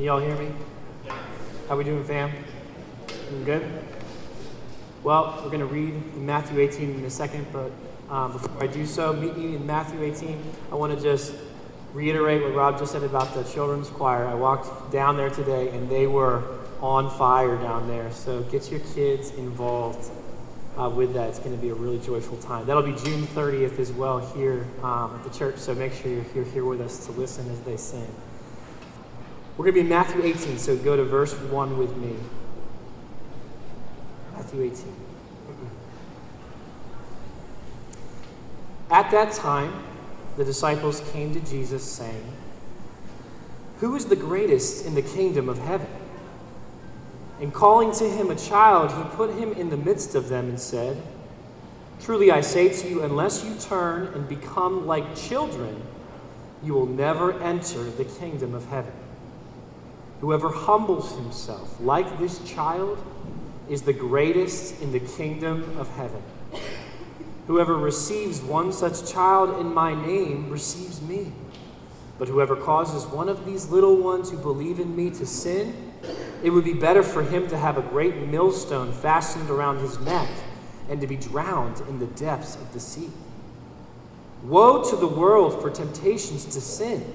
Can y'all hear me? How we doing, fam? Doing good? Well, we're going to read Matthew 18 in a second, but um, before I do so, meet me in Matthew 18. I want to just reiterate what Rob just said about the children's choir. I walked down there today, and they were on fire down there. So get your kids involved uh, with that. It's going to be a really joyful time. That'll be June 30th as well here um, at the church. So make sure you're here, here with us to listen as they sing. We're going to be in Matthew 18, so go to verse 1 with me. Matthew 18. Mm-hmm. At that time, the disciples came to Jesus, saying, Who is the greatest in the kingdom of heaven? And calling to him a child, he put him in the midst of them and said, Truly I say to you, unless you turn and become like children, you will never enter the kingdom of heaven. Whoever humbles himself like this child is the greatest in the kingdom of heaven. Whoever receives one such child in my name receives me. But whoever causes one of these little ones who believe in me to sin, it would be better for him to have a great millstone fastened around his neck and to be drowned in the depths of the sea. Woe to the world for temptations to sin!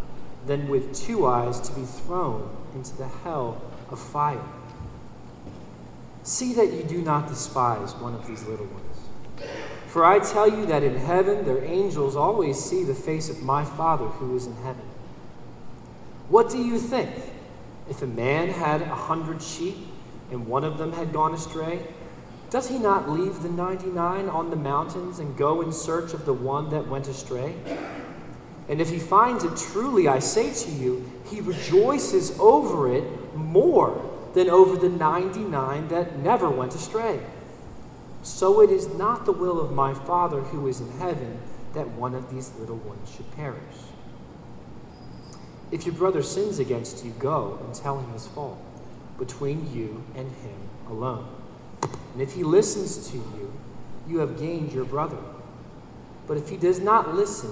than with two eyes to be thrown into the hell of fire. See that you do not despise one of these little ones. For I tell you that in heaven their angels always see the face of my Father who is in heaven. What do you think? If a man had a hundred sheep and one of them had gone astray, does he not leave the ninety nine on the mountains and go in search of the one that went astray? And if he finds it, truly I say to you, he rejoices over it more than over the 99 that never went astray. So it is not the will of my Father who is in heaven that one of these little ones should perish. If your brother sins against you, go and tell him his fault between you and him alone. And if he listens to you, you have gained your brother. But if he does not listen,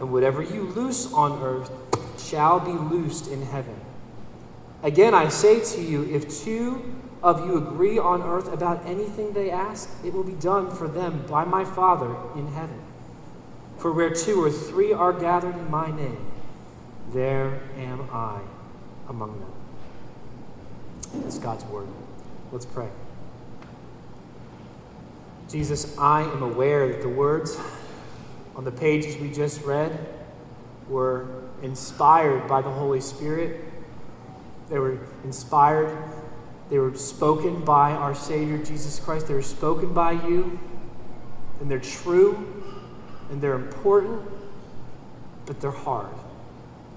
and whatever you loose on earth shall be loosed in heaven. Again, I say to you, if two of you agree on earth about anything they ask, it will be done for them by my Father in heaven. For where two or three are gathered in my name, there am I among them. It's God's word. Let's pray. Jesus, I am aware that the words on the pages we just read were inspired by the Holy Spirit. They were inspired, they were spoken by our Savior Jesus Christ. They were spoken by you, and they're true, and they're important, but they're hard.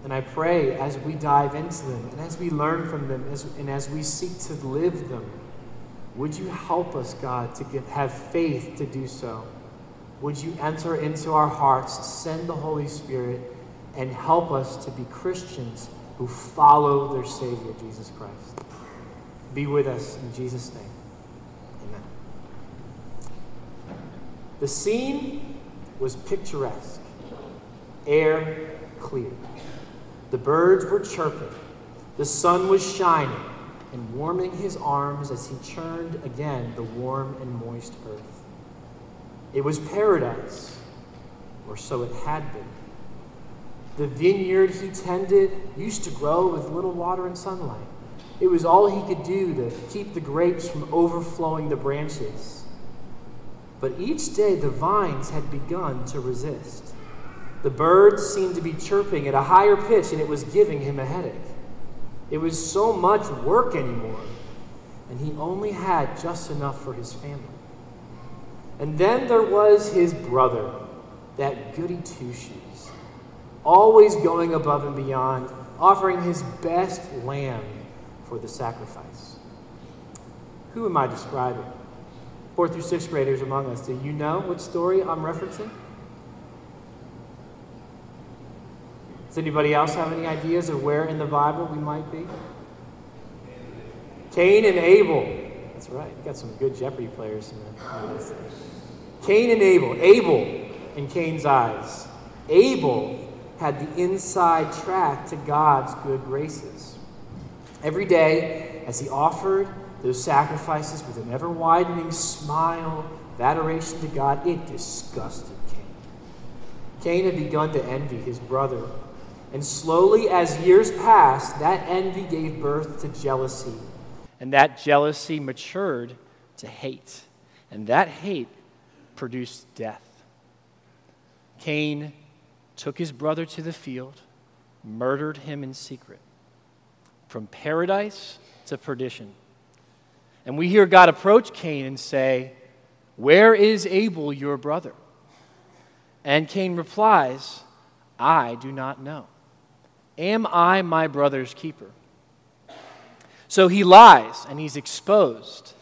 And I pray as we dive into them, and as we learn from them, as, and as we seek to live them, would you help us, God, to get, have faith to do so? Would you enter into our hearts, send the Holy Spirit, and help us to be Christians who follow their Savior, Jesus Christ? Be with us in Jesus' name. Amen. The scene was picturesque, air clear. The birds were chirping, the sun was shining and warming his arms as he churned again the warm and moist earth. It was paradise, or so it had been. The vineyard he tended used to grow with little water and sunlight. It was all he could do to keep the grapes from overflowing the branches. But each day the vines had begun to resist. The birds seemed to be chirping at a higher pitch, and it was giving him a headache. It was so much work anymore, and he only had just enough for his family. And then there was his brother, that goody two shoes, always going above and beyond, offering his best lamb for the sacrifice. Who am I describing? Fourth through sixth graders among us, do you know what story I'm referencing? Does anybody else have any ideas of where in the Bible we might be? Cain and Abel. That's right. You got some good Jeopardy players in there. Cain and Abel. Abel in Cain's eyes. Abel had the inside track to God's good graces. Every day, as he offered those sacrifices with an ever widening smile of adoration to God, it disgusted Cain. Cain had begun to envy his brother. And slowly, as years passed, that envy gave birth to jealousy. And that jealousy matured to hate. And that hate produced death. Cain took his brother to the field, murdered him in secret. From paradise to perdition. And we hear God approach Cain and say, Where is Abel, your brother? And Cain replies, I do not know. Am I my brother's keeper? So he lies and he's exposed.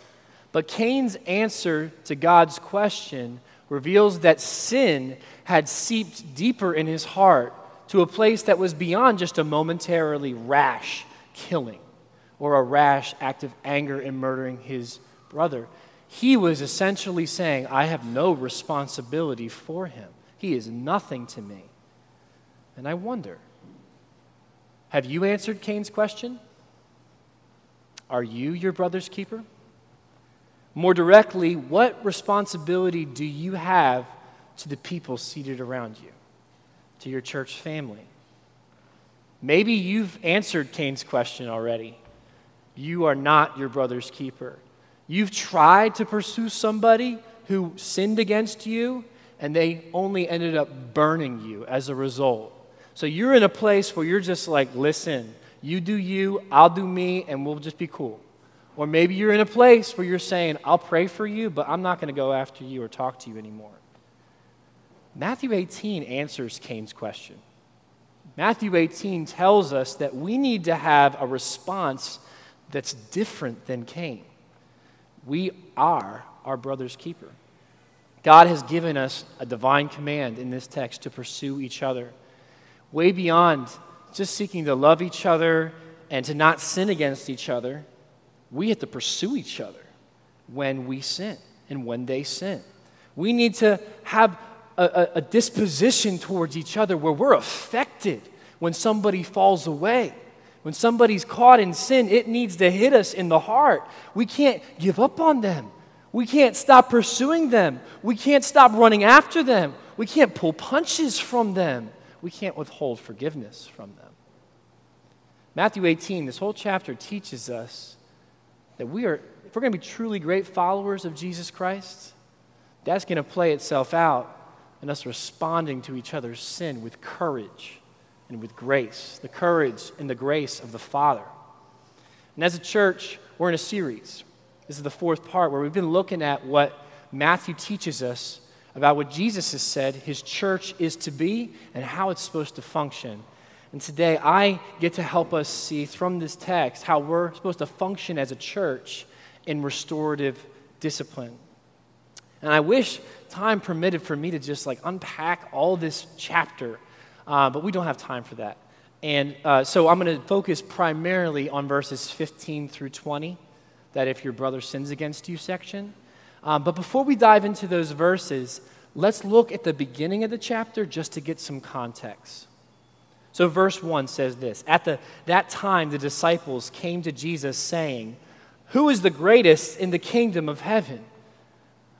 But Cain's answer to God's question reveals that sin had seeped deeper in his heart to a place that was beyond just a momentarily rash killing or a rash act of anger in murdering his brother. He was essentially saying, I have no responsibility for him. He is nothing to me. And I wonder have you answered Cain's question? Are you your brother's keeper? More directly, what responsibility do you have to the people seated around you, to your church family? Maybe you've answered Cain's question already. You are not your brother's keeper. You've tried to pursue somebody who sinned against you, and they only ended up burning you as a result. So you're in a place where you're just like, listen, you do you, I'll do me, and we'll just be cool. Or maybe you're in a place where you're saying, I'll pray for you, but I'm not going to go after you or talk to you anymore. Matthew 18 answers Cain's question. Matthew 18 tells us that we need to have a response that's different than Cain. We are our brother's keeper. God has given us a divine command in this text to pursue each other, way beyond just seeking to love each other and to not sin against each other. We have to pursue each other when we sin and when they sin. We need to have a, a, disposition towards each other where we're affected when somebody falls away when somebody's caught in sin, it needs to hit us in the heart. We can't give up on them. We can't stop pursuing them. We can't stop running after them. We can't pull punches from them. We can't withhold forgiveness from them. Matthew 18, this whole chapter teaches us that we are, if we're going to be truly great followers of Jesus Christ, that's going to play itself out in us responding to each other's sin with courage and with grace, the courage and the grace of the Father. And as a church, we're in a series. This is the fourth part where we've been looking at what Matthew teaches us about what Jesus has said his church is to be and how it's supposed to function. And today I get to help us see from this text how we're supposed to function as a church in restorative discipline. And I wish time permitted for me to just like unpack all this chapter uh, but we don't have time for that. And uh, so I'm going to focus primarily on verses 15 through 20, that if your brother sins against you section. Um, but before we dive into those verses, let's look at the beginning of the chapter just to get some context. So, verse 1 says this At the, that time, the disciples came to Jesus saying, Who is the greatest in the kingdom of heaven?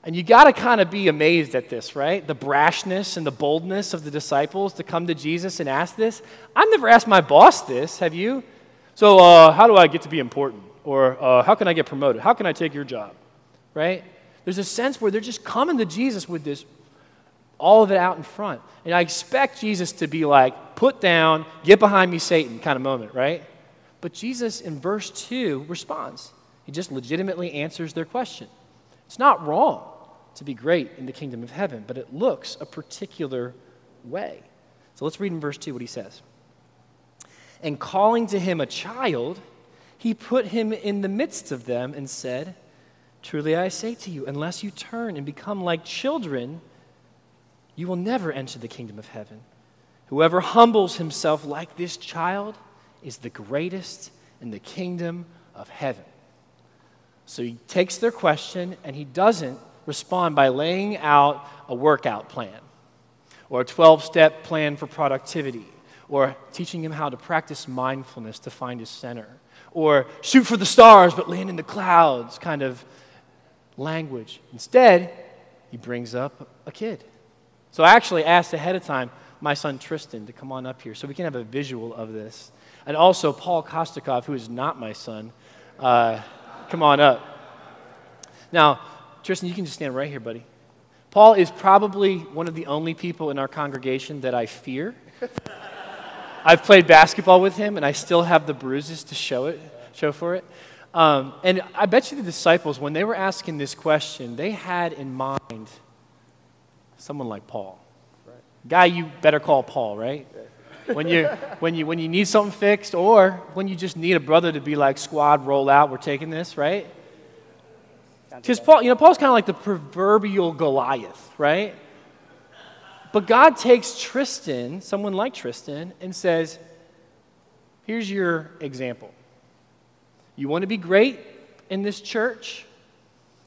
And you got to kind of be amazed at this, right? The brashness and the boldness of the disciples to come to Jesus and ask this. I've never asked my boss this, have you? So, uh, how do I get to be important? Or uh, how can I get promoted? How can I take your job? Right? There's a sense where they're just coming to Jesus with this, all of it out in front. And I expect Jesus to be like, put down, get behind me, Satan kind of moment, right? But Jesus in verse 2 responds. He just legitimately answers their question. It's not wrong to be great in the kingdom of heaven, but it looks a particular way. So let's read in verse 2 what he says. And calling to him a child, he put him in the midst of them and said, Truly I say to you, unless you turn and become like children, you will never enter the kingdom of heaven. Whoever humbles himself like this child is the greatest in the kingdom of heaven. So he takes their question and he doesn't respond by laying out a workout plan or a 12 step plan for productivity or teaching him how to practice mindfulness to find his center or shoot for the stars but land in the clouds kind of language. Instead, he brings up a kid. So I actually asked ahead of time my son Tristan to come on up here so we can have a visual of this. And also Paul Kostakov, who is not my son, uh, come on up. Now, Tristan, you can just stand right here, buddy. Paul is probably one of the only people in our congregation that I fear. I've played basketball with him, and I still have the bruises to show it, show for it. Um, and I bet you the disciples, when they were asking this question, they had in mind someone like Paul. Guy you better call Paul, right? when you when you when you need something fixed, or when you just need a brother to be like, squad, roll out, we're taking this, right? Because Paul, you know, Paul's kind of like the proverbial Goliath, right? But God takes Tristan, someone like Tristan, and says, Here's your example. You want to be great in this church?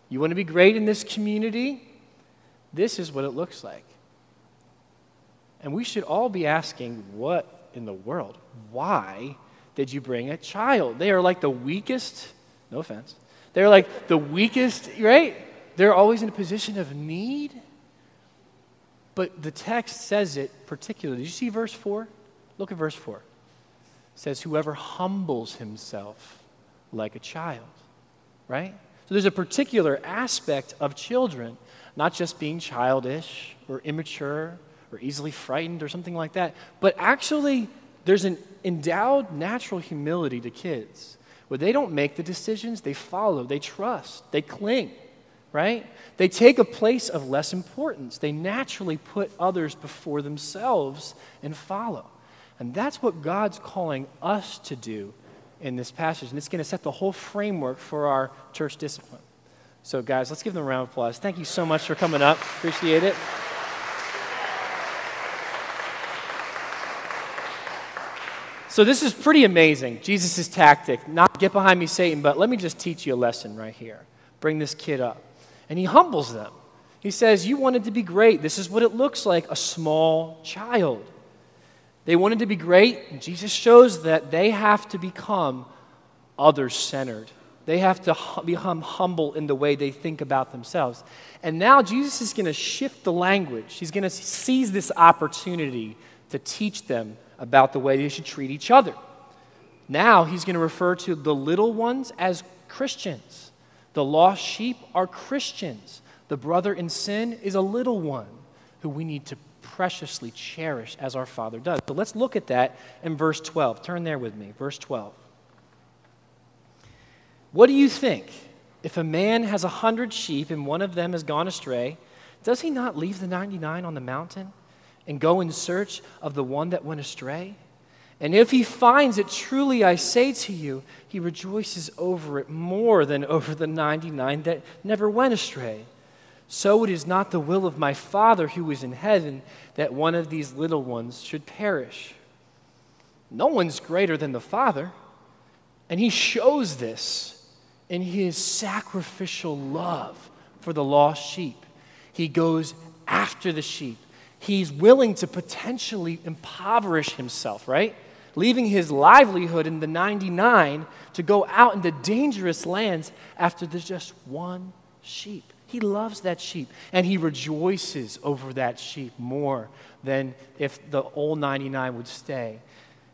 You want to be great in this community? This is what it looks like. And we should all be asking, What in the world? Why did you bring a child? They are like the weakest, no offense, they're like the weakest, right? They're always in a position of need. But the text says it particularly. Did you see verse 4? Look at verse 4. It says, Whoever humbles himself like a child, right? So there's a particular aspect of children, not just being childish or immature or easily frightened or something like that, but actually there's an endowed natural humility to kids where they don't make the decisions, they follow, they trust, they cling, right? They take a place of less importance. They naturally put others before themselves and follow. And that's what God's calling us to do in this passage. And it's going to set the whole framework for our church discipline. So, guys, let's give them a round of applause. Thank you so much for coming up. Appreciate it. So, this is pretty amazing. Jesus' tactic. Not get behind me, Satan, but let me just teach you a lesson right here. Bring this kid up. And he humbles them. He says, You wanted to be great. This is what it looks like a small child. They wanted to be great. And Jesus shows that they have to become others centered. They have to become humble in the way they think about themselves. And now Jesus is going to shift the language. He's going to seize this opportunity to teach them about the way they should treat each other. Now he's going to refer to the little ones as Christians. The lost sheep are Christians. The brother in sin is a little one who we need to preciously cherish as our Father does. So let's look at that in verse 12. Turn there with me. Verse 12. What do you think? If a man has a hundred sheep and one of them has gone astray, does he not leave the 99 on the mountain and go in search of the one that went astray? And if he finds it, truly I say to you, he rejoices over it more than over the 99 that never went astray. So it is not the will of my Father who is in heaven that one of these little ones should perish. No one's greater than the Father. And he shows this in his sacrificial love for the lost sheep. He goes after the sheep he's willing to potentially impoverish himself, right? Leaving his livelihood in the 99 to go out into dangerous lands after there's just one sheep. He loves that sheep and he rejoices over that sheep more than if the old 99 would stay.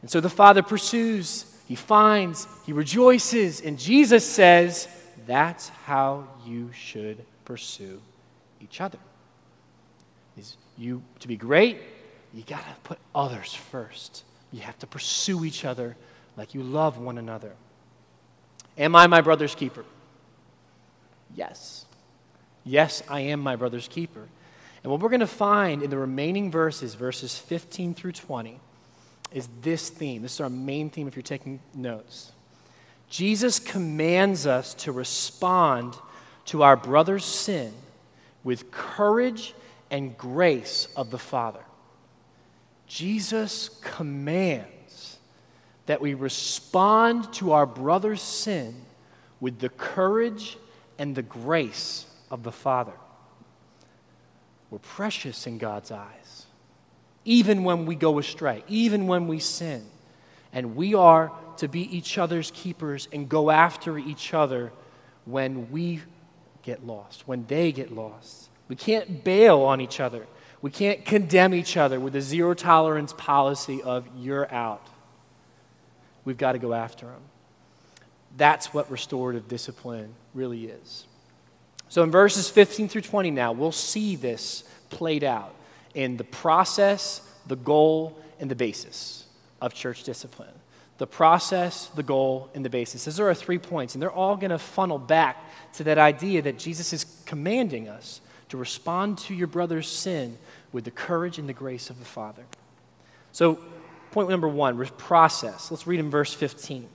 And so the father pursues he finds, he rejoices, and Jesus says, that's how you should pursue each other. You to be great, you got to put others first. You have to pursue each other like you love one another. Am I my brother's keeper? Yes. Yes, I am my brother's keeper. And what we're going to find in the remaining verses, verses 15 through 20, is this theme. This is our main theme if you're taking notes. Jesus commands us to respond to our brother's sin with courage and grace of the Father. Jesus commands that we respond to our brother's sin with the courage and the grace of the Father. We're precious in God's eyes, even when we go astray, even when we sin. And we are to be each other's keepers and go after each other when we get lost, when they get lost. We can't bail on each other. We can't condemn each other with a zero tolerance policy of you're out. We've got to go after them. That's what restorative discipline really is. So, in verses 15 through 20 now, we'll see this played out in the process, the goal, and the basis of church discipline the process, the goal, and the basis. Those are our three points, and they're all going to funnel back to that idea that Jesus is commanding us to respond to your brother's sin with the courage and the grace of the Father. So, point number one process. Let's read in verse 15.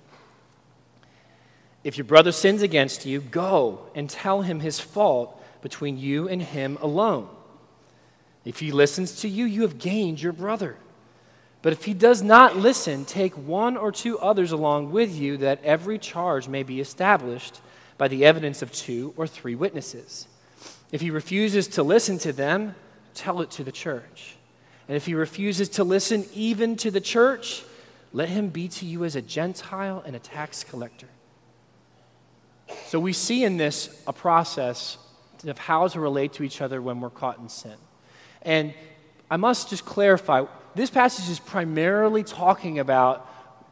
If your brother sins against you, go and tell him his fault between you and him alone. If he listens to you, you have gained your brother. But if he does not listen, take one or two others along with you, that every charge may be established by the evidence of two or three witnesses. If he refuses to listen to them, tell it to the church. And if he refuses to listen even to the church, let him be to you as a Gentile and a tax collector. So we see in this a process of how to relate to each other when we're caught in sin. And I must just clarify this passage is primarily talking about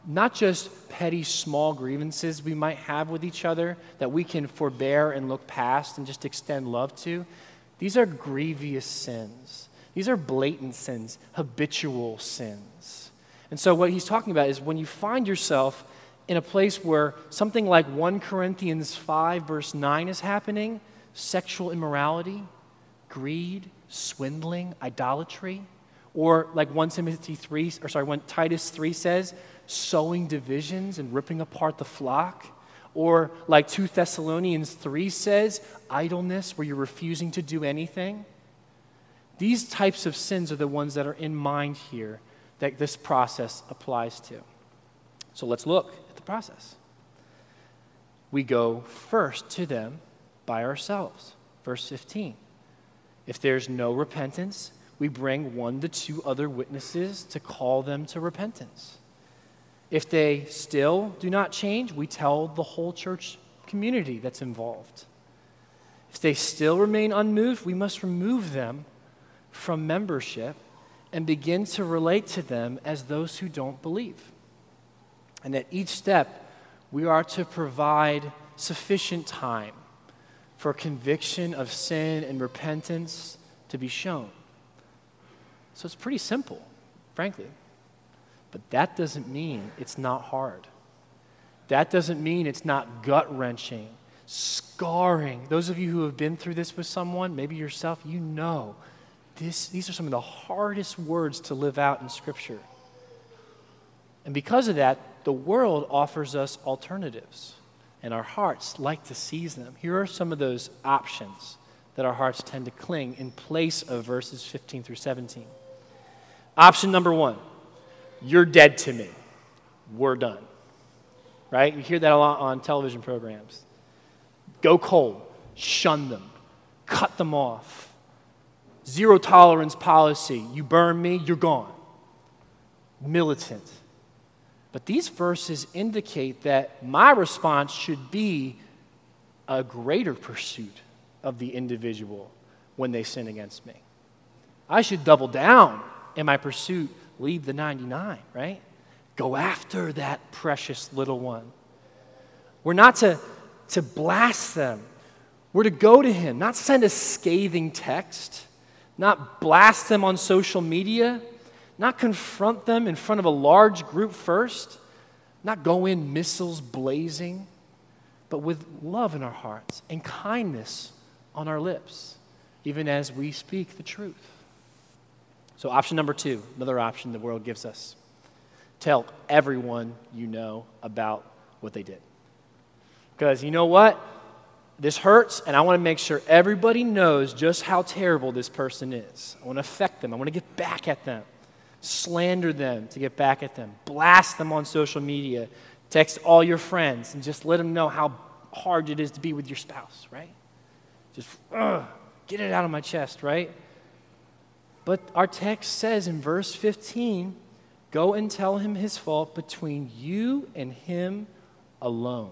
not just petty small grievances we might have with each other that we can forbear and look past and just extend love to. These are grievous sins. These are blatant sins, habitual sins. And so, what he's talking about is when you find yourself in a place where something like 1 Corinthians 5, verse 9 is happening sexual immorality, greed, swindling, idolatry or like 1 Timothy 3, or sorry, 1 Titus 3 says, sowing divisions and ripping apart the flock. Or like 2 Thessalonians 3 says, idleness, where you're refusing to do anything. These types of sins are the ones that are in mind here that this process applies to. So let's look at the process. We go first to them by ourselves. Verse 15. If there's no repentance, we bring one to two other witnesses to call them to repentance. If they still do not change, we tell the whole church community that's involved. If they still remain unmoved, we must remove them from membership and begin to relate to them as those who don't believe. And at each step, we are to provide sufficient time for conviction of sin and repentance to be shown. So it's pretty simple, frankly. But that doesn't mean it's not hard. That doesn't mean it's not gut wrenching, scarring. Those of you who have been through this with someone, maybe yourself, you know this, these are some of the hardest words to live out in Scripture. And because of that, the world offers us alternatives, and our hearts like to seize them. Here are some of those options that our hearts tend to cling in place of verses 15 through 17. Option number one you're dead to me. We're done. Right? You hear that a lot on television programs. Go cold, shun them, cut them off. Zero tolerance policy. You burn me, you're gone. Militant. But these verses indicate that my response should be a greater pursuit of the individual when they sin against me. I should double down in my pursuit, leave the 99, right? go after that precious little one. We're not to, to blast them. We're to go to him, not send a scathing text, not blast them on social media, not confront them in front of a large group first, not go in missiles blazing, but with love in our hearts and kindness on our lips, even as we speak the truth. So, option number two, another option the world gives us tell everyone you know about what they did. Because you know what? This hurts, and I want to make sure everybody knows just how terrible this person is. I want to affect them, I want to get back at them, slander them to get back at them, blast them on social media, text all your friends, and just let them know how hard it is to be with your spouse, right? Just get it out of my chest, right? But our text says in verse 15, go and tell him his fault between you and him alone.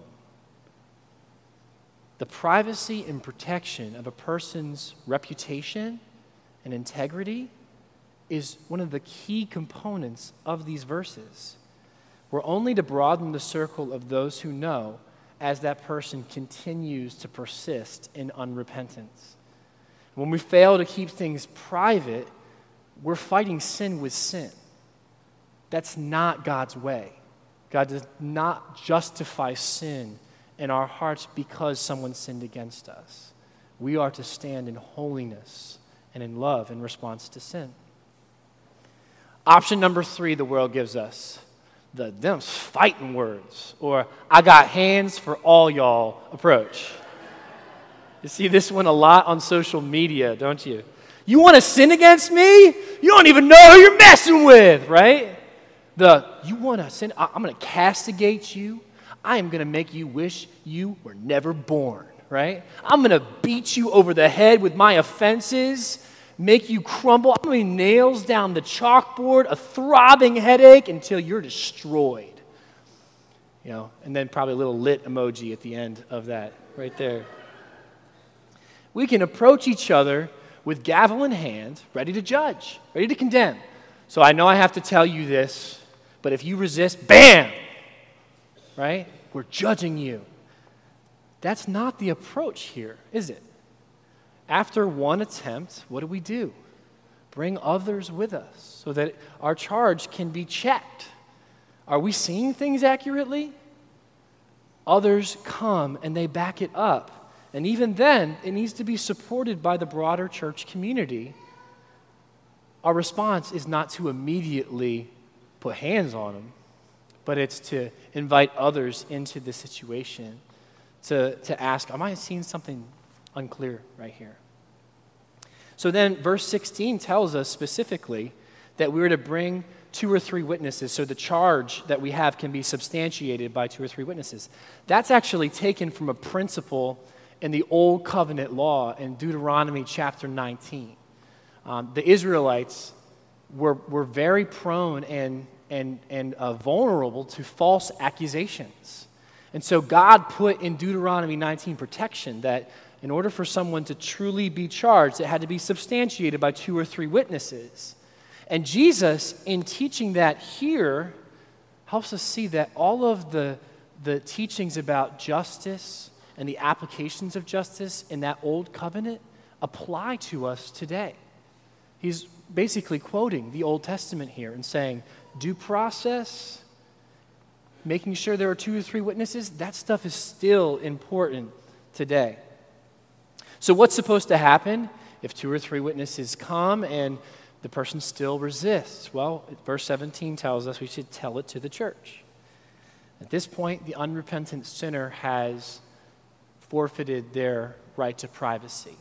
The privacy and protection of a person's reputation and integrity is one of the key components of these verses. We're only to broaden the circle of those who know as that person continues to persist in unrepentance. When we fail to keep things private, we're fighting sin with sin. That's not God's way. God does not justify sin in our hearts because someone sinned against us. We are to stand in holiness and in love in response to sin. Option number three the world gives us the them fighting words, or I got hands for all y'all approach. You see this one a lot on social media, don't you? You want to sin against me? You don't even know who you're messing with, right? The you want to sin, I'm going to castigate you. I am going to make you wish you were never born, right? I'm going to beat you over the head with my offenses, make you crumble. I'm going to nails down the chalkboard, a throbbing headache until you're destroyed. You know, and then probably a little lit emoji at the end of that, right there. We can approach each other with gavel in hand, ready to judge, ready to condemn. So I know I have to tell you this, but if you resist, bam! Right? We're judging you. That's not the approach here, is it? After one attempt, what do we do? Bring others with us so that our charge can be checked. Are we seeing things accurately? Others come and they back it up. And even then, it needs to be supported by the broader church community. Our response is not to immediately put hands on them, but it's to invite others into the situation, to, to ask, Am I seeing something unclear right here? So then, verse 16 tells us specifically that we are to bring two or three witnesses, so the charge that we have can be substantiated by two or three witnesses. That's actually taken from a principle in the Old Covenant law in Deuteronomy chapter 19. Um, the Israelites were, were very prone and and, and uh, vulnerable to false accusations. And so God put in Deuteronomy 19 protection that in order for someone to truly be charged, it had to be substantiated by two or three witnesses. And Jesus, in teaching that here, helps us see that all of the, the teachings about justice and the applications of justice in that old covenant apply to us today. He's basically quoting the Old Testament here and saying, due process, making sure there are two or three witnesses, that stuff is still important today. So, what's supposed to happen if two or three witnesses come and the person still resists? Well, verse 17 tells us we should tell it to the church. At this point, the unrepentant sinner has forfeited their right to privacy.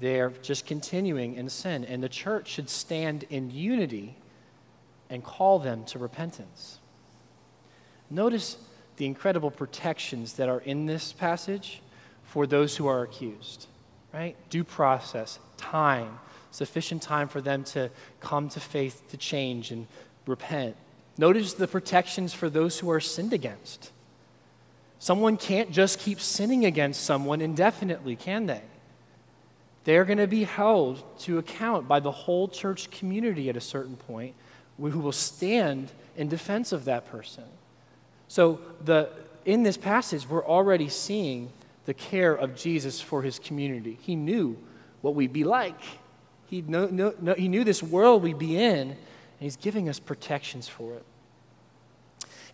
They're just continuing in sin, and the church should stand in unity and call them to repentance. Notice the incredible protections that are in this passage for those who are accused, right? Due process, time, sufficient time for them to come to faith, to change, and repent. Notice the protections for those who are sinned against. Someone can't just keep sinning against someone indefinitely, can they? They're going to be held to account by the whole church community at a certain point who will stand in defense of that person. So, the, in this passage, we're already seeing the care of Jesus for his community. He knew what we'd be like, he, know, he knew this world we'd be in, and he's giving us protections for it.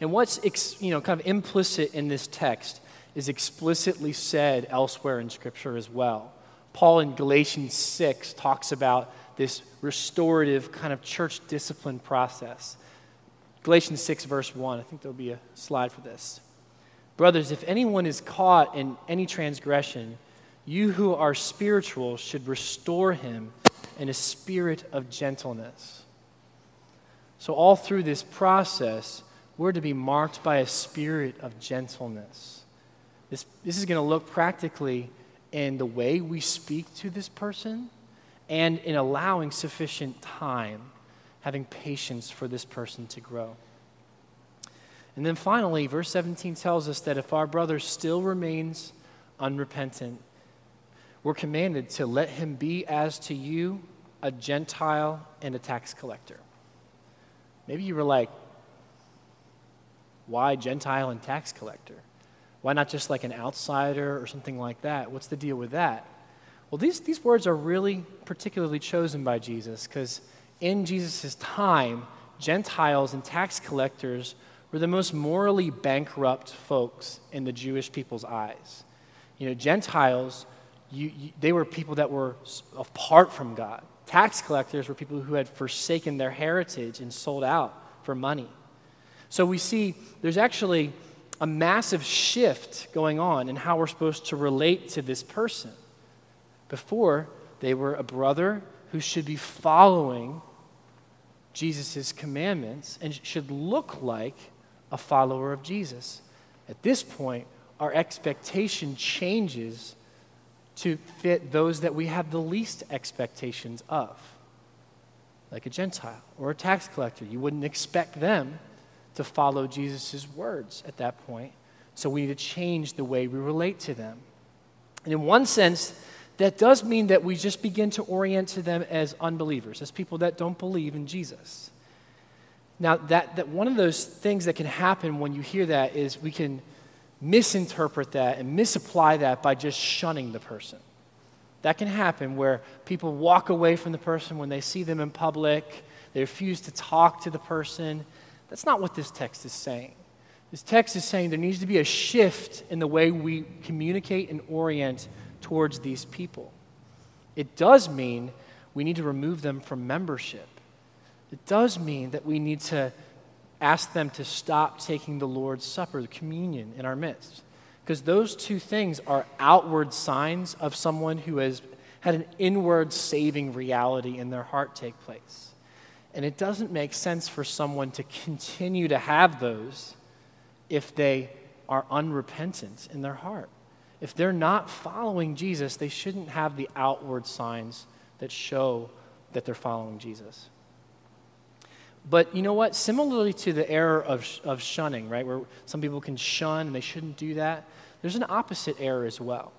And what's ex, you know, kind of implicit in this text is explicitly said elsewhere in Scripture as well. Paul in Galatians 6 talks about this restorative kind of church discipline process. Galatians 6, verse 1. I think there'll be a slide for this. Brothers, if anyone is caught in any transgression, you who are spiritual should restore him in a spirit of gentleness. So, all through this process, we're to be marked by a spirit of gentleness. This, this is going to look practically in the way we speak to this person and in allowing sufficient time, having patience for this person to grow. And then finally, verse 17 tells us that if our brother still remains unrepentant, we're commanded to let him be as to you a Gentile and a tax collector. Maybe you were like, why Gentile and tax collector? Why not just like an outsider or something like that? What's the deal with that? Well, these, these words are really particularly chosen by Jesus because in Jesus' time, Gentiles and tax collectors were the most morally bankrupt folks in the Jewish people's eyes. You know, Gentiles, you, you, they were people that were apart from God. Tax collectors were people who had forsaken their heritage and sold out for money. So we see there's actually a massive shift going on in how we're supposed to relate to this person. Before, they were a brother who should be following Jesus' commandments and should look like a follower of Jesus. At this point, our expectation changes to fit those that we have the least expectations of, like a Gentile or a tax collector. You wouldn't expect them to follow Jesus' words at that point. So we need to change the way we relate to them. And in one sense, that does mean that we just begin to orient to them as unbelievers, as people that don't believe in Jesus. Now, that, that one of those things that can happen when you hear that is we can misinterpret that and misapply that by just shunning the person. That can happen where people walk away from the person when they see them in public, they refuse to talk to the person, that's not what this text is saying. This text is saying there needs to be a shift in the way we communicate and orient towards these people. It does mean we need to remove them from membership. It does mean that we need to ask them to stop taking the Lord's Supper, the communion, in our midst. Because those two things are outward signs of someone who has had an inward saving reality in their heart take place. And it doesn't make sense for someone to continue to have those if they are unrepentant in their heart. If they're not following Jesus, they shouldn't have the outward signs that show that they're following Jesus. But you know what? Similarly to the error of, of shunning, right, where some people can shun and they shouldn't do that, there's an opposite error as well,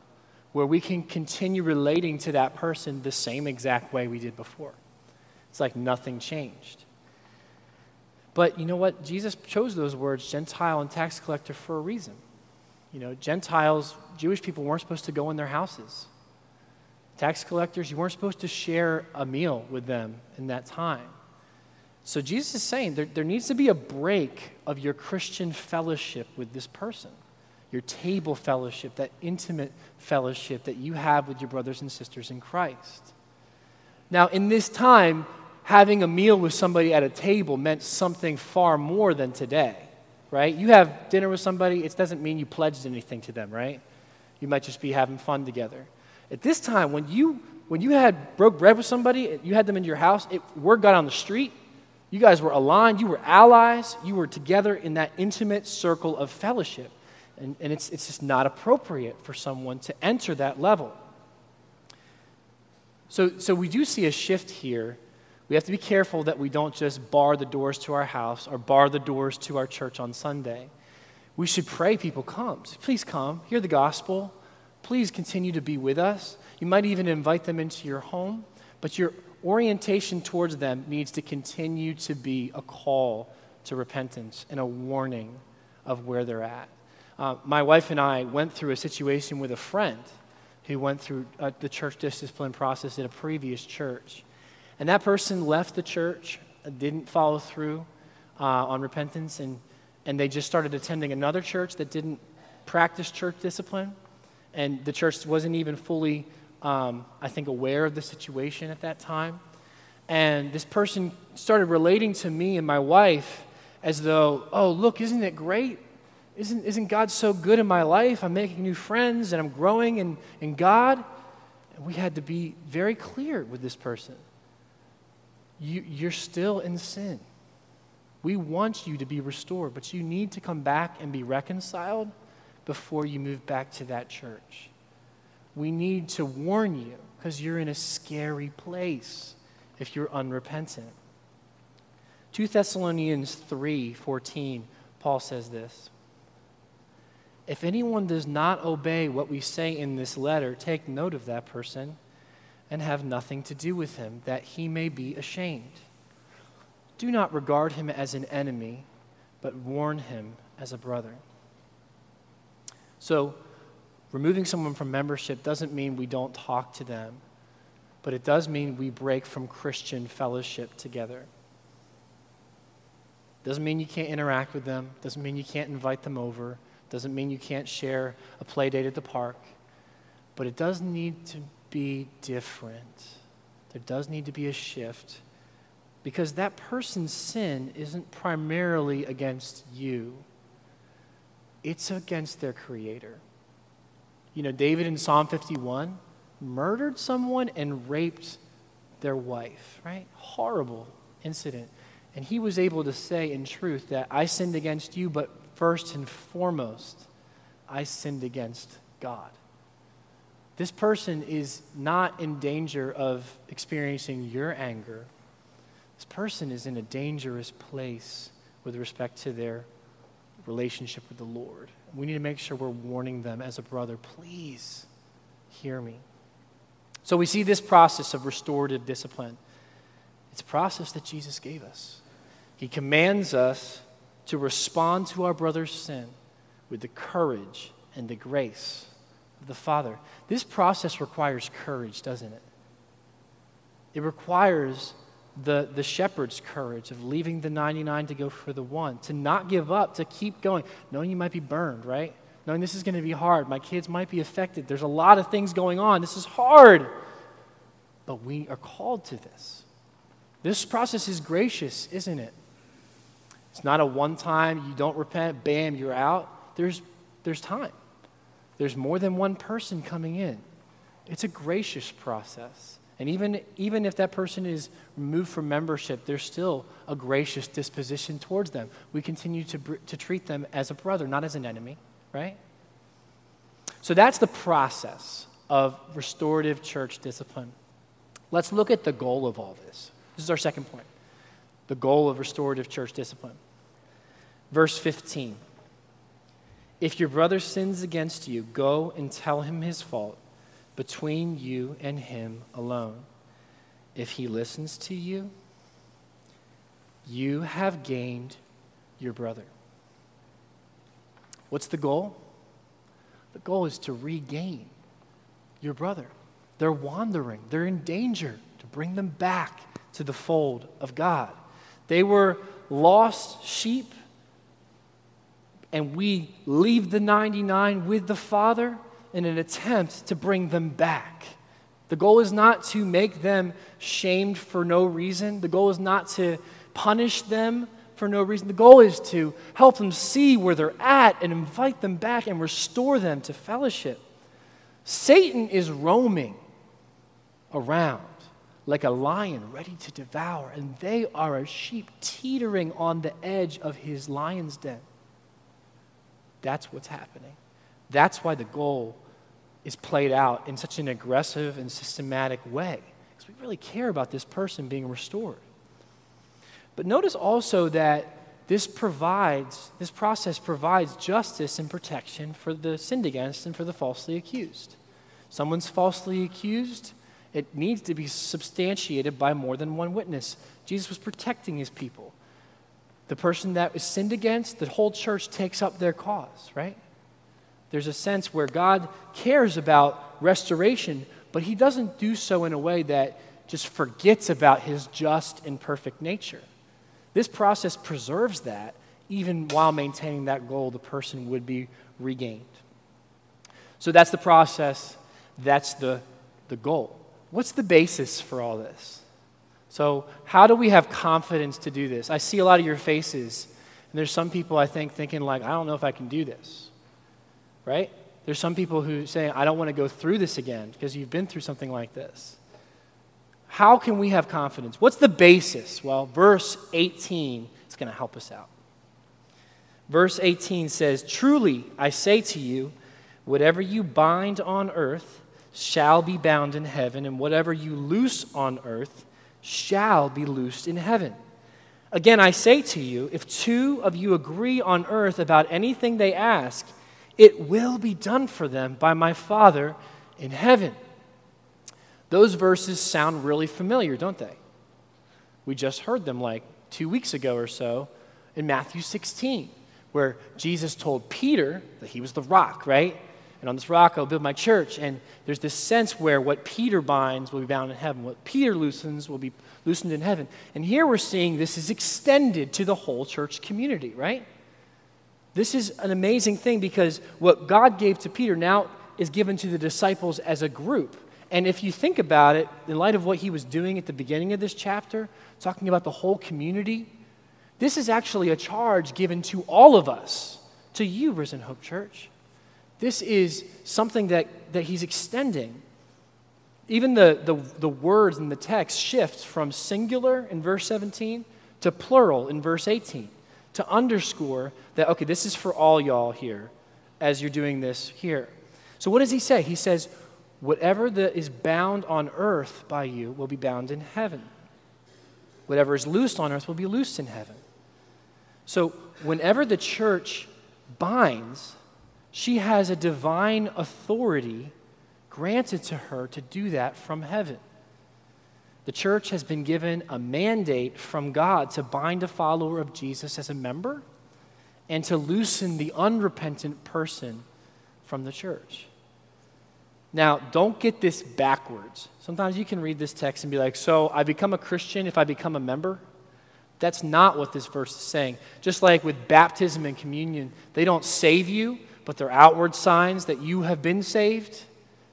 where we can continue relating to that person the same exact way we did before. It's like nothing changed. But you know what? Jesus chose those words, Gentile and tax collector, for a reason. You know, Gentiles, Jewish people weren't supposed to go in their houses. Tax collectors, you weren't supposed to share a meal with them in that time. So Jesus is saying there, there needs to be a break of your Christian fellowship with this person, your table fellowship, that intimate fellowship that you have with your brothers and sisters in Christ. Now, in this time, having a meal with somebody at a table meant something far more than today, right? You have dinner with somebody, it doesn't mean you pledged anything to them, right? You might just be having fun together. At this time, when you when you had broke bread with somebody, you had them in your house, it, word got on the street, you guys were aligned, you were allies, you were together in that intimate circle of fellowship. And, and it's, it's just not appropriate for someone to enter that level. So, so we do see a shift here we have to be careful that we don't just bar the doors to our house or bar the doors to our church on Sunday. We should pray people come. Please come, hear the gospel. Please continue to be with us. You might even invite them into your home, but you're orientation towards them needs to continue to be a call to repentance and a warning of where they're at. Uh, my wife and I went through a situation with a friend who went through uh, the church discipline process at a previous church. And that person left the church, didn't follow through uh, on repentance, and, and they just started attending another church that didn't practice church discipline. And the church wasn't even fully, um, I think, aware of the situation at that time. And this person started relating to me and my wife as though, oh, look, isn't it great? Isn't, isn't God so good in my life? I'm making new friends and I'm growing in, in God. And we had to be very clear with this person. You, you're still in sin. We want you to be restored, but you need to come back and be reconciled before you move back to that church. We need to warn you because you're in a scary place if you're unrepentant. 2 Thessalonians 3:14 Paul says this If anyone does not obey what we say in this letter take note of that person and have nothing to do with him that he may be ashamed. Do not regard him as an enemy but warn him as a brother. So removing someone from membership doesn't mean we don't talk to them but it does mean we break from Christian fellowship together. Doesn't mean you can't interact with them, doesn't mean you can't invite them over, doesn't mean you can't share a play date at the park, but it does need to be different. There does need to be a shift because that person's sin isn't primarily against you, it's against their Creator. You know, David in Psalm 51 murdered someone and raped their wife, right? Horrible incident. And he was able to say in truth that I sinned against you, but first and foremost, I sinned against God. This person is not in danger of experiencing your anger. This person is in a dangerous place with respect to their relationship with the Lord. We need to make sure we're warning them as a brother. Please hear me. So we see this process of restorative discipline. It's a process that Jesus gave us. He commands us to respond to our brother's sin with the courage and the grace the Father. This process requires courage, doesn't it? It requires the, the shepherd's courage of leaving the 99 to go for the one, to not give up, to keep going, knowing you might be burned, right? Knowing this is going to be hard. My kids might be affected. There's a lot of things going on. This is hard. But we are called to this. This process is gracious, isn't it? It's not a one time, you don't repent, bam, you're out. There's, there's time. There's more than one person coming in. It's a gracious process. And even, even if that person is removed from membership, there's still a gracious disposition towards them. We continue to, to treat them as a brother, not as an enemy, right? So that's the process of restorative church discipline. Let's look at the goal of all this. This is our second point the goal of restorative church discipline. Verse 15 If your brother sins against you, go and tell him his fault between you and him alone. If he listens to you, you have gained your brother. What's the goal? The goal is to regain your brother. They're wandering, they're in danger, to bring them back to the fold of God. They were lost sheep, and we leave the 99 with the Father in an attempt to bring them back. The goal is not to make them shamed for no reason. The goal is not to punish them for no reason. The goal is to help them see where they're at and invite them back and restore them to fellowship. Satan is roaming around like a lion ready to devour, and they are a sheep teetering on the edge of his lion's den. That's what's happening. That's why the goal is played out in such an aggressive and systematic way, because we really care about this person being restored. But notice also that this provides, this process provides justice and protection for the sinned against and for the falsely accused. Someone's falsely accused, it needs to be substantiated by more than one witness. Jesus was protecting his people. The person that was sinned against, the whole church takes up their cause, right? There's a sense where God cares about restoration, but he doesn't do so in a way that just forgets about his just and perfect nature. This process preserves that even while maintaining that goal, the person would be regained. So that's the process, that's the, the goal. What's the basis for all this? So, how do we have confidence to do this? I see a lot of your faces, and there's some people I think thinking, like, I don't know if I can do this, right? There's some people who say, I don't want to go through this again because you've been through something like this. How can we have confidence? What's the basis? Well, verse 18 is going to help us out. Verse 18 says, Truly, I say to you, whatever you bind on earth shall be bound in heaven, and whatever you loose on earth shall be loosed in heaven. Again, I say to you, if two of you agree on earth about anything they ask, it will be done for them by my Father in heaven. Those verses sound really familiar, don't they? We just heard them like two weeks ago or so in Matthew 16, where Jesus told Peter that he was the rock, right? And on this rock I'll build my church. And there's this sense where what Peter binds will be bound in heaven, what Peter loosens will be loosened in heaven. And here we're seeing this is extended to the whole church community, right? This is an amazing thing because what God gave to Peter now is given to the disciples as a group. And if you think about it, in light of what he was doing at the beginning of this chapter, talking about the whole community, this is actually a charge given to all of us, to you, Risen Hope Church. This is something that, that he's extending. Even the, the, the words in the text shift from singular in verse 17 to plural in verse 18 to underscore that, okay, this is for all y'all here as you're doing this here. So, what does he say? He says, Whatever is bound on earth by you will be bound in heaven. Whatever is loosed on earth will be loosed in heaven. So, whenever the church binds, she has a divine authority granted to her to do that from heaven. The church has been given a mandate from God to bind a follower of Jesus as a member and to loosen the unrepentant person from the church. Now, don't get this backwards. Sometimes you can read this text and be like, so I become a Christian if I become a member? That's not what this verse is saying. Just like with baptism and communion, they don't save you, but they're outward signs that you have been saved.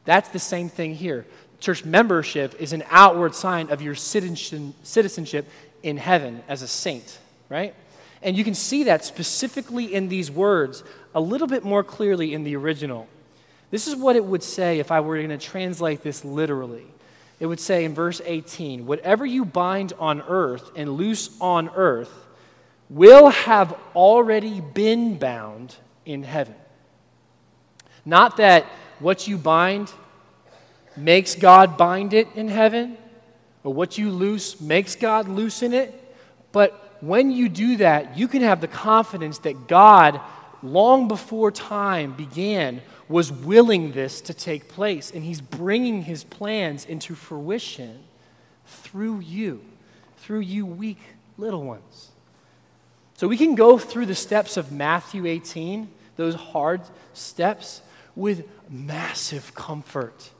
That's the same thing here. Church membership is an outward sign of your citizenship in heaven as a saint, right? And you can see that specifically in these words a little bit more clearly in the original. This is what it would say if I were going to translate this literally. It would say in verse 18, whatever you bind on earth and loose on earth will have already been bound in heaven. Not that what you bind makes God bind it in heaven, or what you loose makes God loosen it, but when you do that, you can have the confidence that God, long before time began, was willing this to take place, and he's bringing his plans into fruition through you, through you weak little ones. So we can go through the steps of Matthew 18, those hard steps, with massive comfort.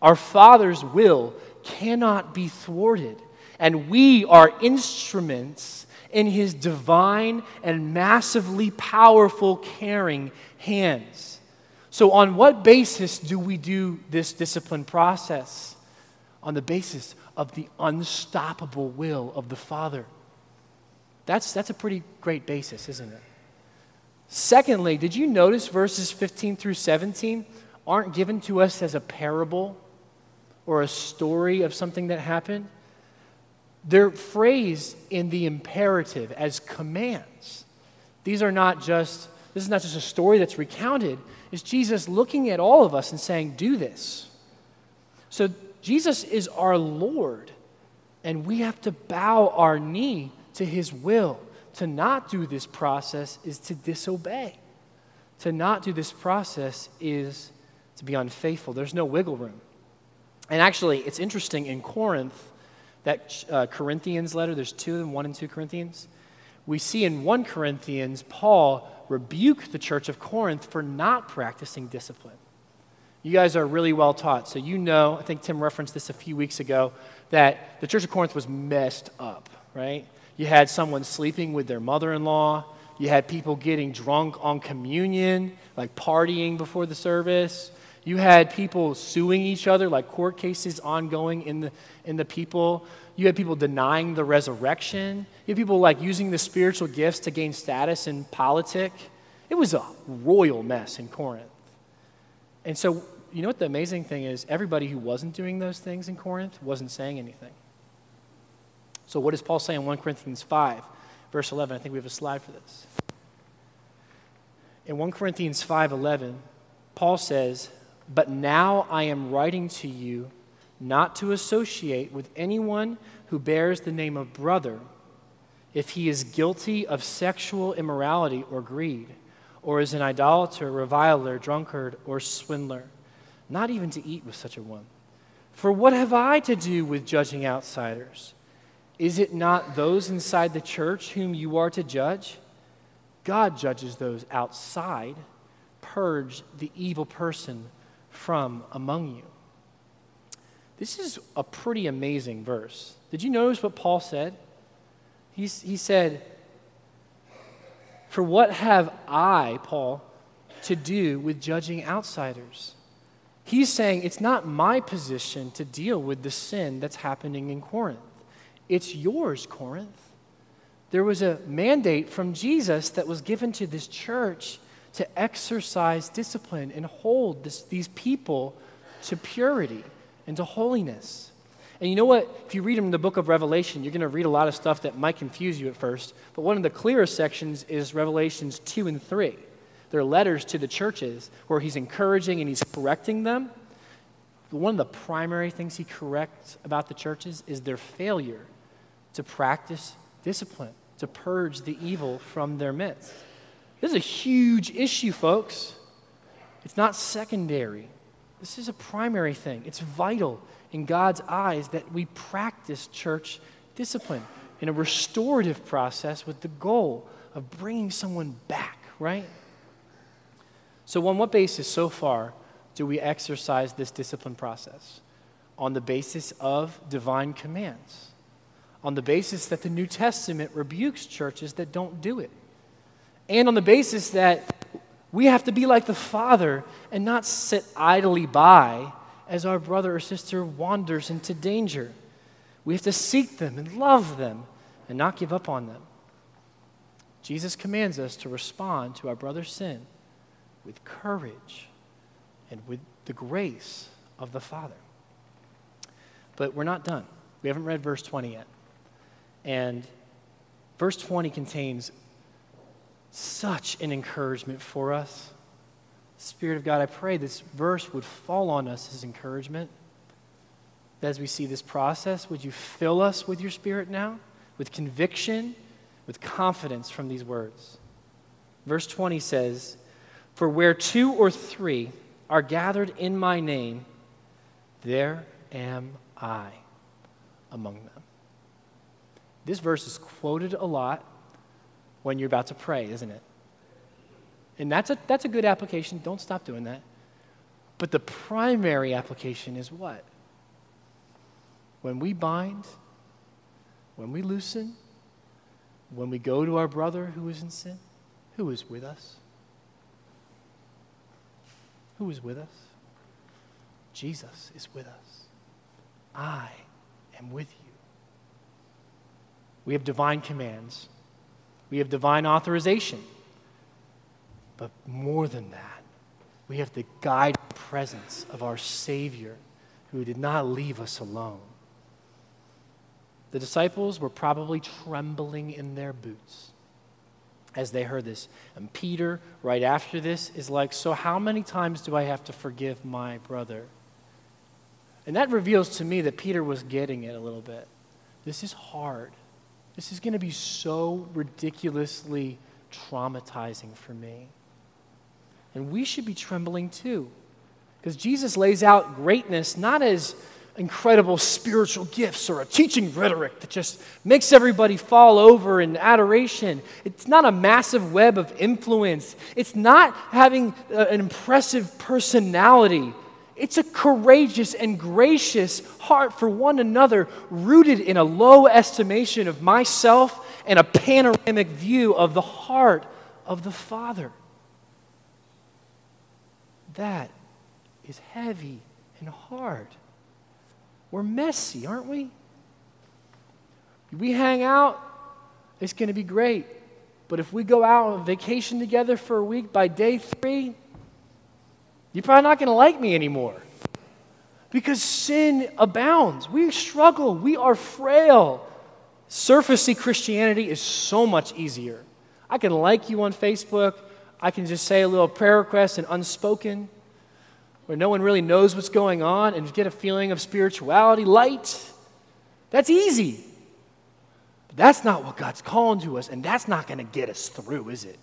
Our Father's will cannot be thwarted, and we are instruments in his divine and massively powerful, caring hands. So, on what basis do we do this discipline process? On the basis of the unstoppable will of the Father. That's, that's a pretty great basis, isn't it? Secondly, did you notice verses 15 through 17 aren't given to us as a parable or a story of something that happened? They're phrased in the imperative as commands. These are not just, this is not just a story that's recounted, is Jesus looking at all of us and saying, Do this. So Jesus is our Lord, and we have to bow our knee to his will. To not do this process is to disobey. To not do this process is to be unfaithful. There's no wiggle room. And actually, it's interesting in Corinth, that uh, Corinthians letter, there's two of them, 1 and 2 Corinthians. We see in 1 Corinthians, Paul rebuked the church of Corinth for not practicing discipline. You guys are really well taught, so you know, I think Tim referenced this a few weeks ago, that the church of Corinth was messed up, right? You had someone sleeping with their mother in law, you had people getting drunk on communion, like partying before the service. You had people suing each other, like court cases ongoing in the, in the people. You had people denying the resurrection. You had people like using the spiritual gifts to gain status in politics. It was a royal mess in Corinth. And so, you know what the amazing thing is? Everybody who wasn't doing those things in Corinth wasn't saying anything. So, what does Paul say in 1 Corinthians 5, verse 11? I think we have a slide for this. In 1 Corinthians 5 11, Paul says, but now I am writing to you not to associate with anyone who bears the name of brother if he is guilty of sexual immorality or greed, or is an idolater, reviler, drunkard, or swindler, not even to eat with such a one. For what have I to do with judging outsiders? Is it not those inside the church whom you are to judge? God judges those outside. Purge the evil person from among you. This is a pretty amazing verse. Did you notice what Paul said? He's, he said, For what have I, Paul, to do with judging outsiders? He's saying it's not my position to deal with the sin that's happening in Corinth. It's yours, Corinth. There was a mandate from Jesus that was given to this church to exercise discipline and hold this, these people to purity and to holiness. And you know what? If you read them in the book of Revelation, you're going to read a lot of stuff that might confuse you at first. But one of the clearest sections is Revelations 2 and 3. They're letters to the churches where he's encouraging and he's correcting them. One of the primary things he corrects about the churches is their failure to practice discipline, to purge the evil from their midst. This is a huge issue, folks. It's not secondary. This is a primary thing. It's vital in God's eyes that we practice church discipline in a restorative process with the goal of bringing someone back, right? So, on what basis so far do we exercise this discipline process? On the basis of divine commands, on the basis that the New Testament rebukes churches that don't do it and on the basis that we have to be like the Father and not sit idly by as our brother or sister wanders into danger. We have to seek them and love them and not give up on them. Jesus commands us to respond to our brother's sin with courage and with the grace of the Father. But we're not done. We haven't read verse 20 yet. And verse 20 contains such an encouragement for us. Spirit of God, I pray this verse would fall on us as encouragement. As we see this process, would you fill us with your Spirit now, with conviction, with confidence from these words? Verse 20 says, For where two or three are gathered in my name, there am I among them. This verse is quoted a lot when you're about to pray, isn't it? And that's a, that's a good application. Don't stop doing that. But the primary application is what? When we bind, when we loosen, when we go to our brother who is in sin, who is with us? Who is with us? Jesus is with us. I am with you. We have divine commands we have divine authorization. But more than that, we have the guide presence of our Savior who did not leave us alone. The disciples were probably trembling in their boots as they heard this. And Peter, right after this, is like, So, how many times do I have to forgive my brother? And that reveals to me that Peter was getting it a little bit. This is hard. This is going to be so ridiculously traumatizing for me. And we should be trembling too. Because Jesus lays out greatness not as incredible spiritual gifts or a teaching rhetoric that just makes everybody fall over in adoration. It's not a massive web of influence. It's not having an impressive personality. It's a courageous and gracious heart for one another, rooted in a low estimation of myself and a panoramic view of the heart of the Father. That is heavy and hard. We're messy, aren't we? We hang out, it's going to be great. But if we go out on vacation together for a week, by day three, you're probably not going to like me anymore. Because sin abounds. We struggle. We are frail. Surfacey Christianity is so much easier. I can like you on Facebook. I can just say a little prayer request and unspoken where no one really knows what's going on and get a feeling of spirituality, light. That's easy. But that's not what God's calling to us, and that's not going to get us through, is it?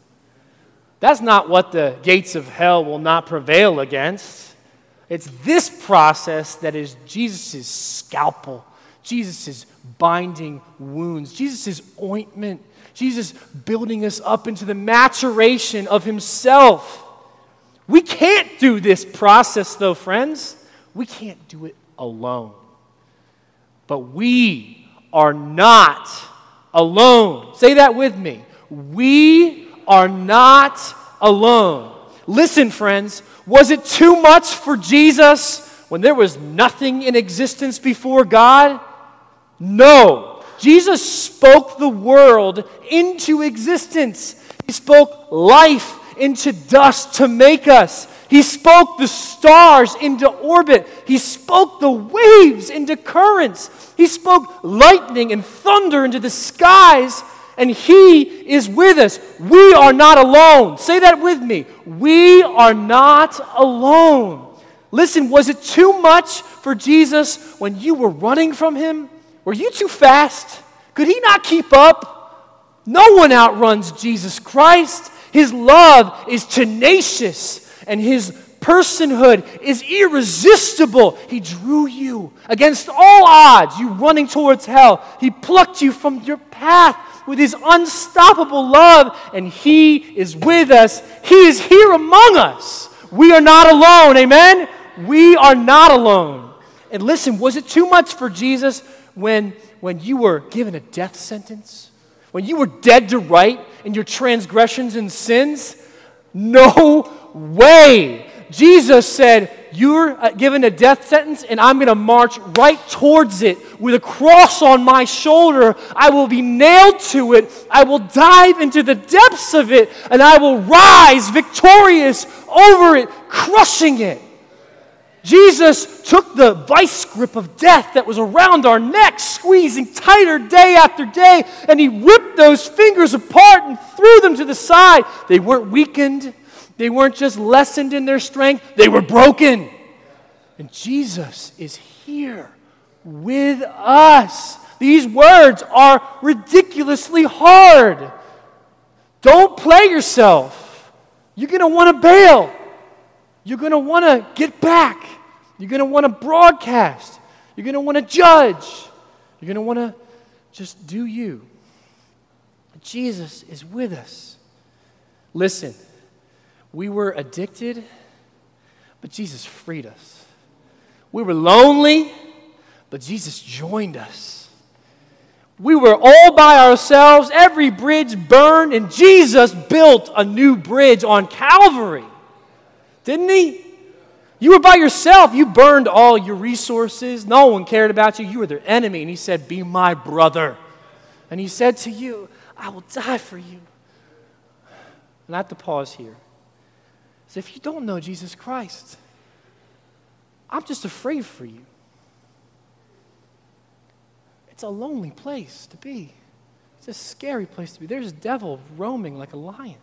That's not what the gates of hell will not prevail against. It's this process that is Jesus' scalpel, Jesus' binding wounds, Jesus' ointment, Jesus building us up into the maturation of Himself. We can't do this process, though, friends. We can't do it alone. But we are not alone. Say that with me. We are not alone. Listen, friends, was it too much for Jesus when there was nothing in existence before God? No. Jesus spoke the world into existence. He spoke life into dust to make us. He spoke the stars into orbit. He spoke the waves into currents. He spoke lightning and thunder into the skies, and He is with us. We are not alone. Say that with me. We are not alone. Listen, was it too much for Jesus when you were running from Him? Were you too fast? Could He not keep up? No one outruns Jesus Christ. His love is tenacious and his personhood is irresistible. He drew you against all odds, you running towards hell. He plucked you from your path with his unstoppable love, and he is with us. He is here among us. We are not alone. Amen? We are not alone. And listen, was it too much for Jesus when, when you were given a death sentence? When you were dead to right in your transgressions and sins? No way. Jesus said, You're uh, given a death sentence, and I'm going to march right towards it with a cross on my shoulder. I will be nailed to it. I will dive into the depths of it, and I will rise victorious over it, crushing it. Jesus took the vice grip of death that was around our necks, squeezing tighter day after day, and he ripped those fingers apart and threw them to the side. They weren't weakened, they weren't just lessened in their strength, they were broken. And Jesus is here with us. These words are ridiculously hard. Don't play yourself. You're going to want to bail. You're going to want to get back. You're going to want to broadcast. You're going to want to judge. You're going to want to just do you. Jesus is with us. Listen, we were addicted, but Jesus freed us. We were lonely, but Jesus joined us. We were all by ourselves, every bridge burned, and Jesus built a new bridge on Calvary. Didn't he? You were by yourself. You burned all your resources. No one cared about you. You were their enemy. And he said, Be my brother. And he said to you, I will die for you. And I have to pause here. So if you don't know Jesus Christ, I'm just afraid for you. It's a lonely place to be. It's a scary place to be. There's a devil roaming like a lion.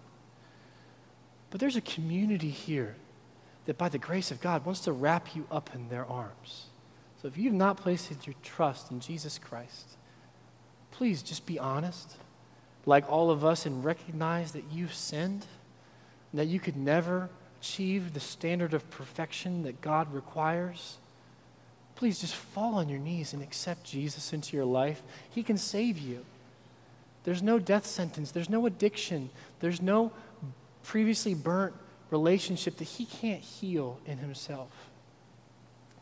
But there's a community here that by the grace of God wants to wrap you up in their arms. So if you've not placed your trust in Jesus Christ, please just be honest, like all of us, and recognize that you've sinned, that you could never achieve the standard of perfection that God requires. please just fall on your knees and accept Jesus into your life. He can save you. There's no death sentence, there's no addiction, there's no previously burnt relationship that he can't heal in himself.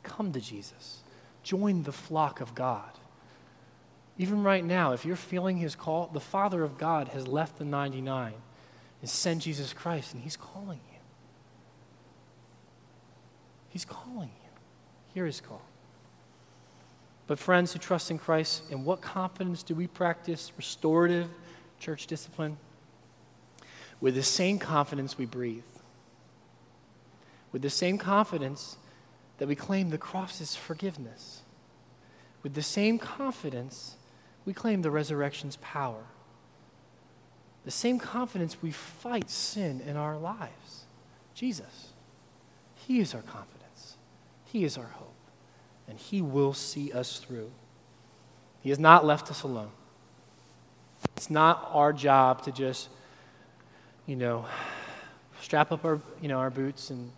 Come to Jesus. Join the flock of God. Even right now, if you're feeling his call, the Father of God has left the 99 and sent Jesus Christ, and he's calling you. He's calling you. Hear his call. But, friends who trust in Christ, in what confidence do we practice restorative church discipline? With the same confidence we breathe. With the same confidence that we claim the cross's forgiveness. With the same confidence, we claim the resurrection's power. The same confidence we fight sin in our lives. Jesus. He is our confidence, He is our hope, and He will see us through. He has not left us alone. It's not our job to just, you know, strap up our, you know, our boots and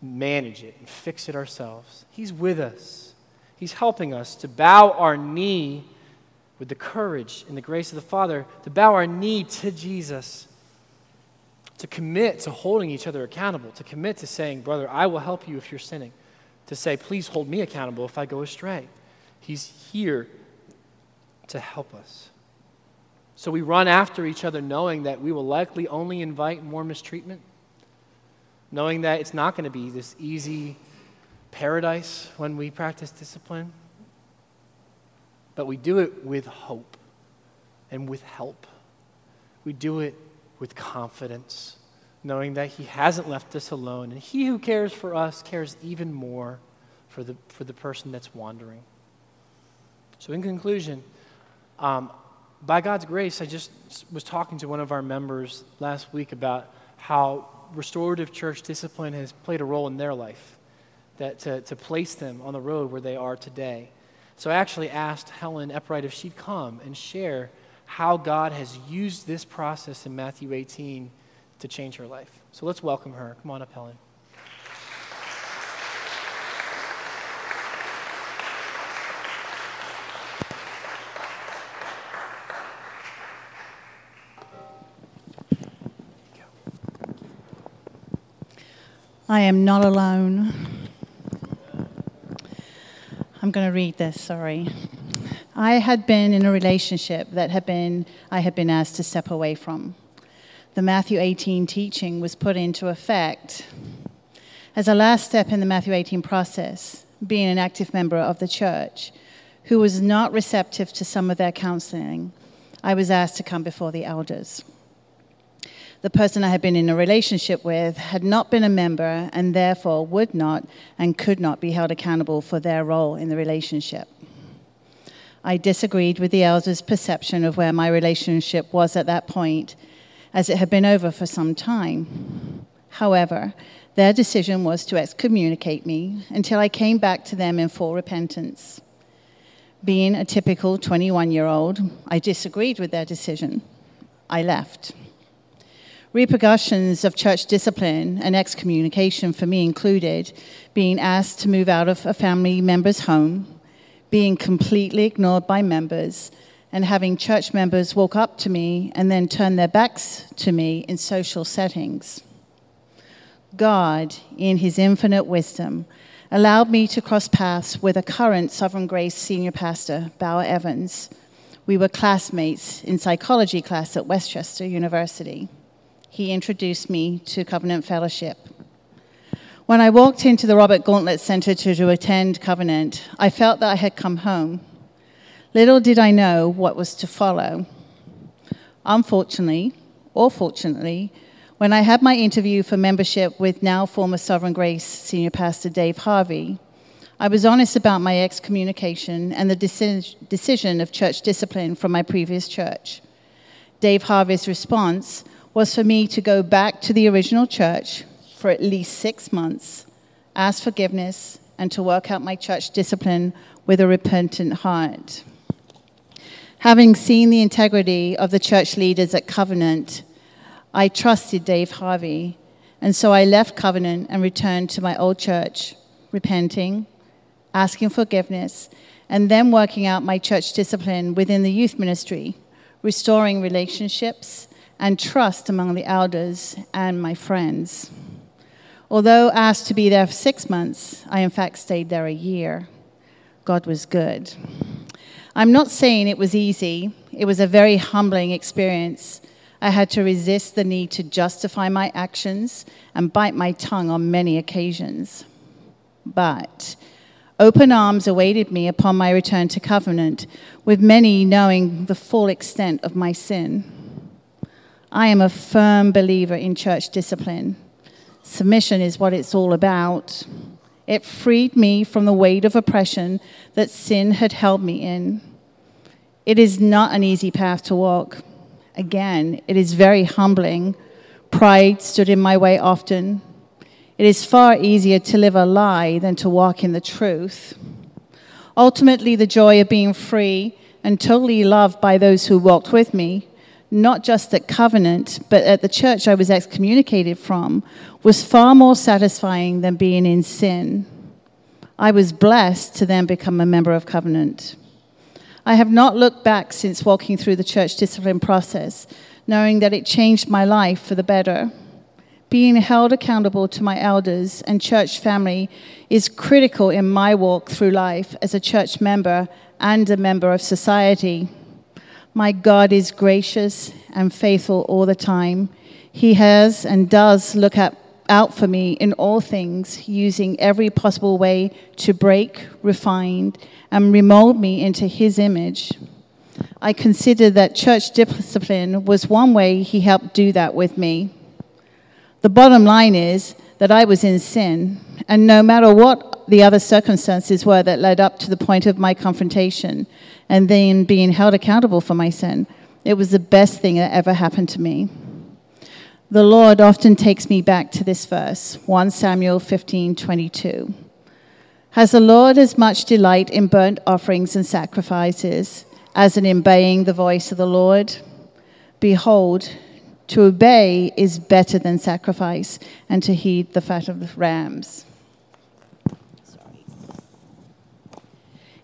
manage it and fix it ourselves. He's with us. He's helping us to bow our knee with the courage and the grace of the Father, to bow our knee to Jesus, to commit to holding each other accountable, to commit to saying, Brother, I will help you if you're sinning, to say, Please hold me accountable if I go astray. He's here to help us. So we run after each other knowing that we will likely only invite more mistreatment knowing that it's not going to be this easy paradise when we practice discipline, but we do it with hope and with help. We do it with confidence, knowing that He hasn't left us alone, and He who cares for us cares even more for the, for the person that's wandering. So, in conclusion, um, by God's grace, I just was talking to one of our members last week about how restorative church discipline has played a role in their life, that to, to place them on the road where they are today. So I actually asked Helen Eppright if she'd come and share how God has used this process in Matthew 18 to change her life. So let's welcome her. Come on up, Helen. I am not alone. I'm going to read this, sorry. I had been in a relationship that had been I had been asked to step away from. The Matthew 18 teaching was put into effect as a last step in the Matthew 18 process, being an active member of the church who was not receptive to some of their counseling. I was asked to come before the elders the person I had been in a relationship with had not been a member and therefore would not and could not be held accountable for their role in the relationship. I disagreed with the elders' perception of where my relationship was at that point, as it had been over for some time. However, their decision was to excommunicate me until I came back to them in full repentance. Being a typical 21 year old, I disagreed with their decision. I left. Repercussions of church discipline and excommunication for me included being asked to move out of a family member's home, being completely ignored by members, and having church members walk up to me and then turn their backs to me in social settings. God, in his infinite wisdom, allowed me to cross paths with a current Sovereign Grace senior pastor, Bauer Evans. We were classmates in psychology class at West Chester University he introduced me to Covenant Fellowship. When I walked into the Robert Gauntlet Center to, to attend Covenant, I felt that I had come home. Little did I know what was to follow. Unfortunately, or fortunately, when I had my interview for membership with now former Sovereign Grace Senior Pastor Dave Harvey, I was honest about my excommunication and the decision of church discipline from my previous church. Dave Harvey's response was for me to go back to the original church for at least six months, ask forgiveness, and to work out my church discipline with a repentant heart. Having seen the integrity of the church leaders at Covenant, I trusted Dave Harvey, and so I left Covenant and returned to my old church, repenting, asking forgiveness, and then working out my church discipline within the youth ministry, restoring relationships and trust among the elders and my friends. Although asked to be there for six months, I in fact stayed there a year. God was good. I'm not saying it was easy, it was a very humbling experience. I had to resist the need to justify my actions and bite my tongue on many occasions. But open arms awaited me upon my return to covenant, with many knowing the full extent of my sin. I am a firm believer in church discipline. Submission is what it's all about. It freed me from the weight of oppression that sin had held me in. It is not an easy path to walk. Again, it is very humbling. Pride stood in my way often. It is far easier to live a lie than to walk in the truth. Ultimately, the joy of being free and totally loved by those who walked with me, not just at Covenant, but at the church I was excommunicated from, was far more satisfying than being in sin. I was blessed to then become a member of Covenant. I have not looked back since walking through the church discipline process, knowing that it changed my life for the better. Being held accountable to my elders and church family is critical in my walk through life as a church member and a member of society. My God is gracious and faithful all the time. He has and does look at out for me in all things, using every possible way to break, refine, and remold me into His image. I consider that church discipline was one way He helped do that with me. The bottom line is that I was in sin, and no matter the other circumstances were that led up to the point of my confrontation and then being held accountable for my sin, it was the best thing that ever happened to me. The Lord often takes me back to this verse, 1 Samuel 15 22. Has the Lord as much delight in burnt offerings and sacrifices as in obeying the voice of the Lord? Behold, to obey is better than sacrifice, and to heed the fat of the rams.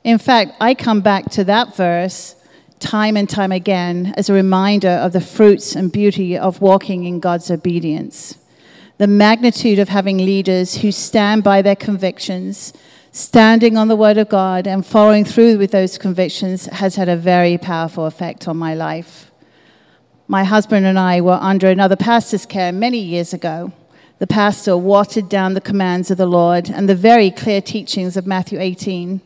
In fact, I come back to that verse time and time again as a reminder of the fruits and beauty of walking in God's obedience. The magnitude of having leaders who stand by their convictions, standing on the Word of God, and following through with those convictions has had a very powerful effect on my life. My husband and I were under another pastor's care many years ago. The pastor watered down the commands of the Lord and the very clear teachings of Matthew 18.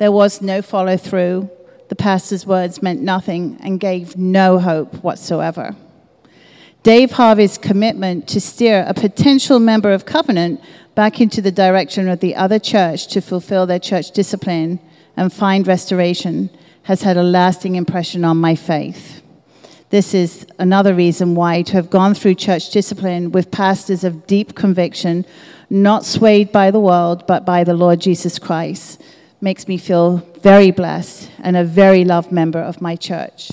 There was no follow through the pastor's words meant nothing and gave no hope whatsoever. Dave Harvey's commitment to steer a potential member of Covenant back into the direction of the other church to fulfill their church discipline and find restoration has had a lasting impression on my faith. This is another reason why to have gone through church discipline with pastors of deep conviction, not swayed by the world, but by the Lord Jesus Christ, makes me feel very blessed and a very loved member of my church.